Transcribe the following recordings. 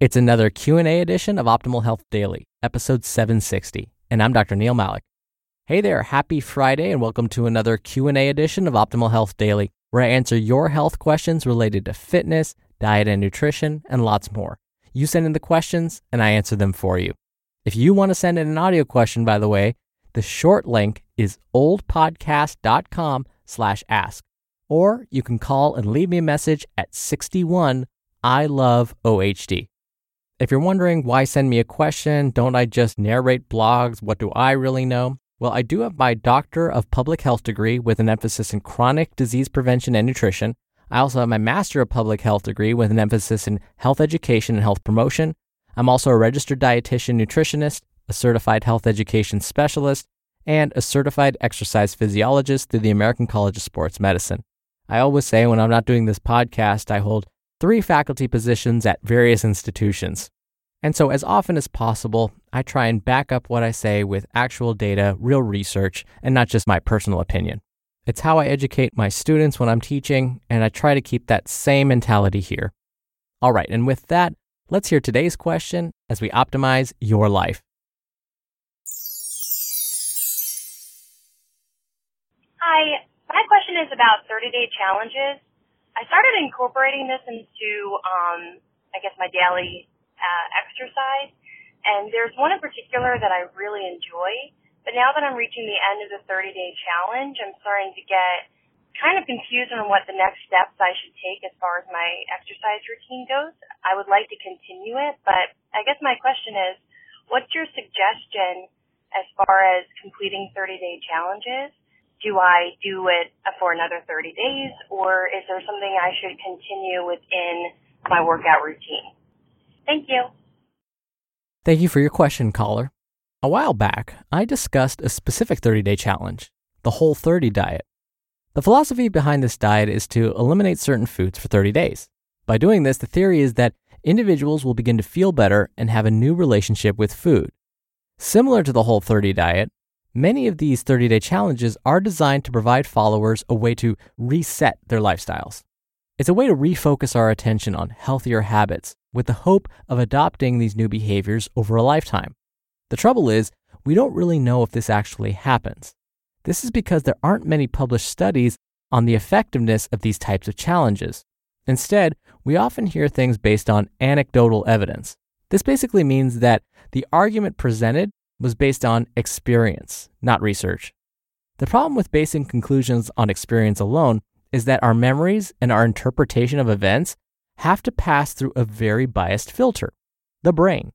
It's another Q&A edition of Optimal Health Daily, episode 760, and I'm Dr. Neal Malik. Hey there, happy Friday and welcome to another Q&A edition of Optimal Health Daily, where I answer your health questions related to fitness, diet and nutrition, and lots more. You send in the questions and I answer them for you. If you want to send in an audio question, by the way, the short link is oldpodcast.com slash ask. Or you can call and leave me a message at 61 I love OHD. If you're wondering why send me a question, don't I just narrate blogs? What do I really know? Well, I do have my Doctor of Public Health degree with an emphasis in chronic disease prevention and nutrition. I also have my Master of Public Health degree with an emphasis in health education and health promotion. I'm also a registered dietitian nutritionist, a certified health education specialist, and a certified exercise physiologist through the American College of Sports Medicine. I always say when I'm not doing this podcast, I hold three faculty positions at various institutions. And so, as often as possible, I try and back up what I say with actual data, real research, and not just my personal opinion. It's how I educate my students when I'm teaching, and I try to keep that same mentality here. All right, and with that, let's hear today's question as we optimize your life. Hi, my question is about 30 day challenges. I started incorporating this into, um, I guess, my daily uh, exercise. And there's one in particular that I really enjoy. But now that I'm reaching the end of the 30 day challenge, I'm starting to get kind of confused on what the next steps I should take as far as my exercise routine goes. I would like to continue it, but I guess my question is, what's your suggestion as far as completing 30 day challenges? Do I do it for another 30 days or is there something I should continue within my workout routine? Thank you. Thank you for your question, caller. A while back, I discussed a specific 30 day challenge, the Whole 30 diet. The philosophy behind this diet is to eliminate certain foods for 30 days. By doing this, the theory is that individuals will begin to feel better and have a new relationship with food. Similar to the Whole 30 diet, Many of these 30 day challenges are designed to provide followers a way to reset their lifestyles. It's a way to refocus our attention on healthier habits with the hope of adopting these new behaviors over a lifetime. The trouble is, we don't really know if this actually happens. This is because there aren't many published studies on the effectiveness of these types of challenges. Instead, we often hear things based on anecdotal evidence. This basically means that the argument presented was based on experience, not research. The problem with basing conclusions on experience alone is that our memories and our interpretation of events have to pass through a very biased filter the brain.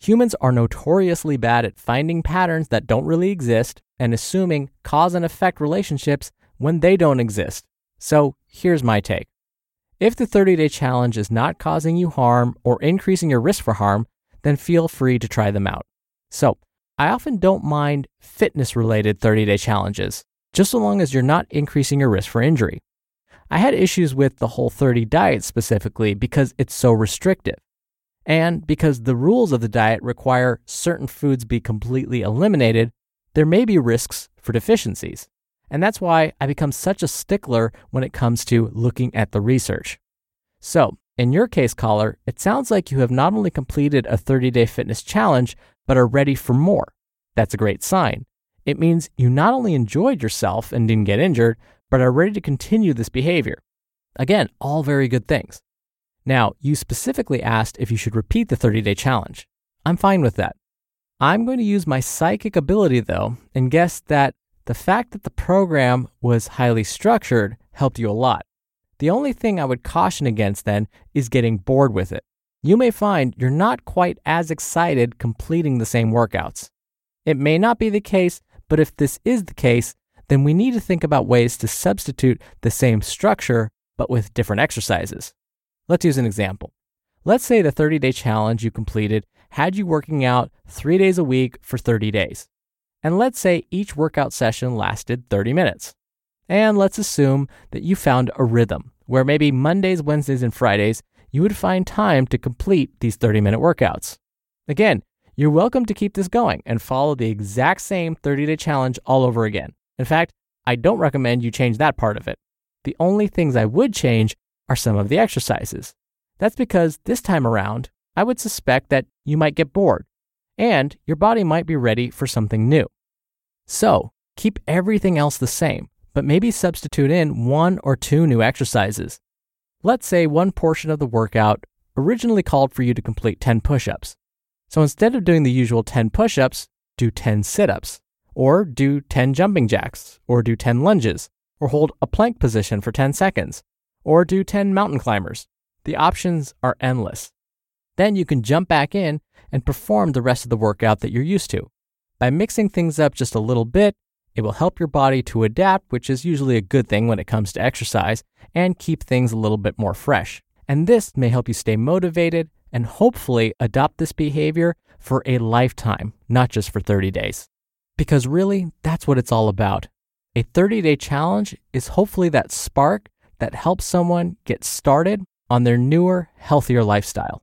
Humans are notoriously bad at finding patterns that don't really exist and assuming cause and effect relationships when they don't exist. So here's my take. If the 30 day challenge is not causing you harm or increasing your risk for harm, then feel free to try them out. So I often don't mind fitness related 30 day challenges, just so long as you're not increasing your risk for injury. I had issues with the whole 30 diet specifically because it's so restrictive. And because the rules of the diet require certain foods be completely eliminated, there may be risks for deficiencies. And that's why I become such a stickler when it comes to looking at the research. So, in your case, caller, it sounds like you have not only completed a 30 day fitness challenge, but are ready for more. That's a great sign. It means you not only enjoyed yourself and didn't get injured, but are ready to continue this behavior. Again, all very good things. Now, you specifically asked if you should repeat the 30 day challenge. I'm fine with that. I'm going to use my psychic ability, though, and guess that the fact that the program was highly structured helped you a lot. The only thing I would caution against then is getting bored with it. You may find you're not quite as excited completing the same workouts. It may not be the case, but if this is the case, then we need to think about ways to substitute the same structure but with different exercises. Let's use an example. Let's say the 30 day challenge you completed had you working out three days a week for 30 days. And let's say each workout session lasted 30 minutes. And let's assume that you found a rhythm where maybe Mondays, Wednesdays, and Fridays you would find time to complete these 30 minute workouts. Again, you're welcome to keep this going and follow the exact same 30 day challenge all over again. In fact, I don't recommend you change that part of it. The only things I would change are some of the exercises. That's because this time around, I would suspect that you might get bored and your body might be ready for something new. So, keep everything else the same, but maybe substitute in one or two new exercises. Let's say one portion of the workout originally called for you to complete 10 push ups. So instead of doing the usual 10 push ups, do 10 sit ups, or do 10 jumping jacks, or do 10 lunges, or hold a plank position for 10 seconds, or do 10 mountain climbers. The options are endless. Then you can jump back in and perform the rest of the workout that you're used to. By mixing things up just a little bit, it will help your body to adapt, which is usually a good thing when it comes to exercise, and keep things a little bit more fresh. And this may help you stay motivated and hopefully adopt this behavior for a lifetime, not just for 30 days. Because really, that's what it's all about. A 30 day challenge is hopefully that spark that helps someone get started on their newer, healthier lifestyle.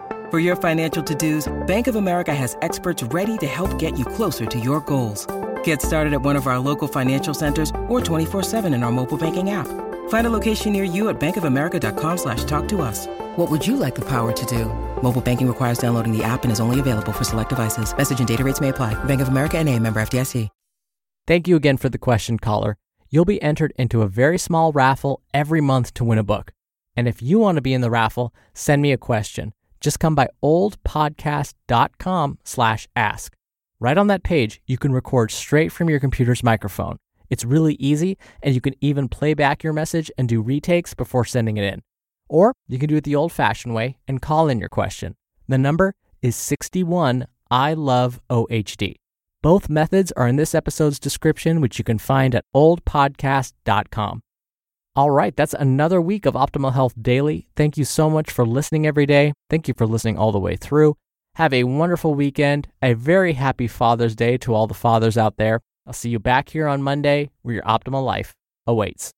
For your financial to-dos, Bank of America has experts ready to help get you closer to your goals. Get started at one of our local financial centers or 24-7 in our mobile banking app. Find a location near you at bankofamerica.com slash talk to us. What would you like the power to do? Mobile banking requires downloading the app and is only available for select devices. Message and data rates may apply. Bank of America and a member FDIC. Thank you again for the question, caller. You'll be entered into a very small raffle every month to win a book. And if you want to be in the raffle, send me a question just come by oldpodcast.com slash ask. Right on that page, you can record straight from your computer's microphone. It's really easy, and you can even play back your message and do retakes before sending it in. Or you can do it the old fashioned way and call in your question. The number is 61 I love OHD. Both methods are in this episode's description, which you can find at oldpodcast.com. All right, that's another week of Optimal Health Daily. Thank you so much for listening every day. Thank you for listening all the way through. Have a wonderful weekend. A very happy Father's Day to all the fathers out there. I'll see you back here on Monday where your optimal life awaits.